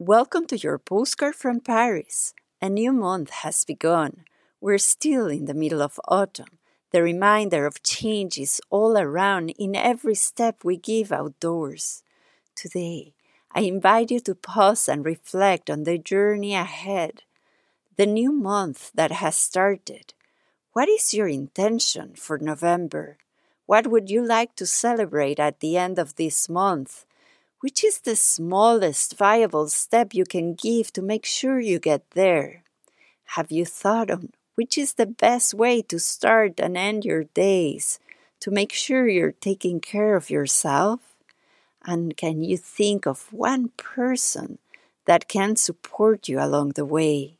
Welcome to your postcard from Paris. A new month has begun. We're still in the middle of autumn. The reminder of change is all around in every step we give outdoors. Today, I invite you to pause and reflect on the journey ahead, the new month that has started. What is your intention for November? What would you like to celebrate at the end of this month? Which is the smallest viable step you can give to make sure you get there? Have you thought on which is the best way to start and end your days to make sure you're taking care of yourself? And can you think of one person that can support you along the way?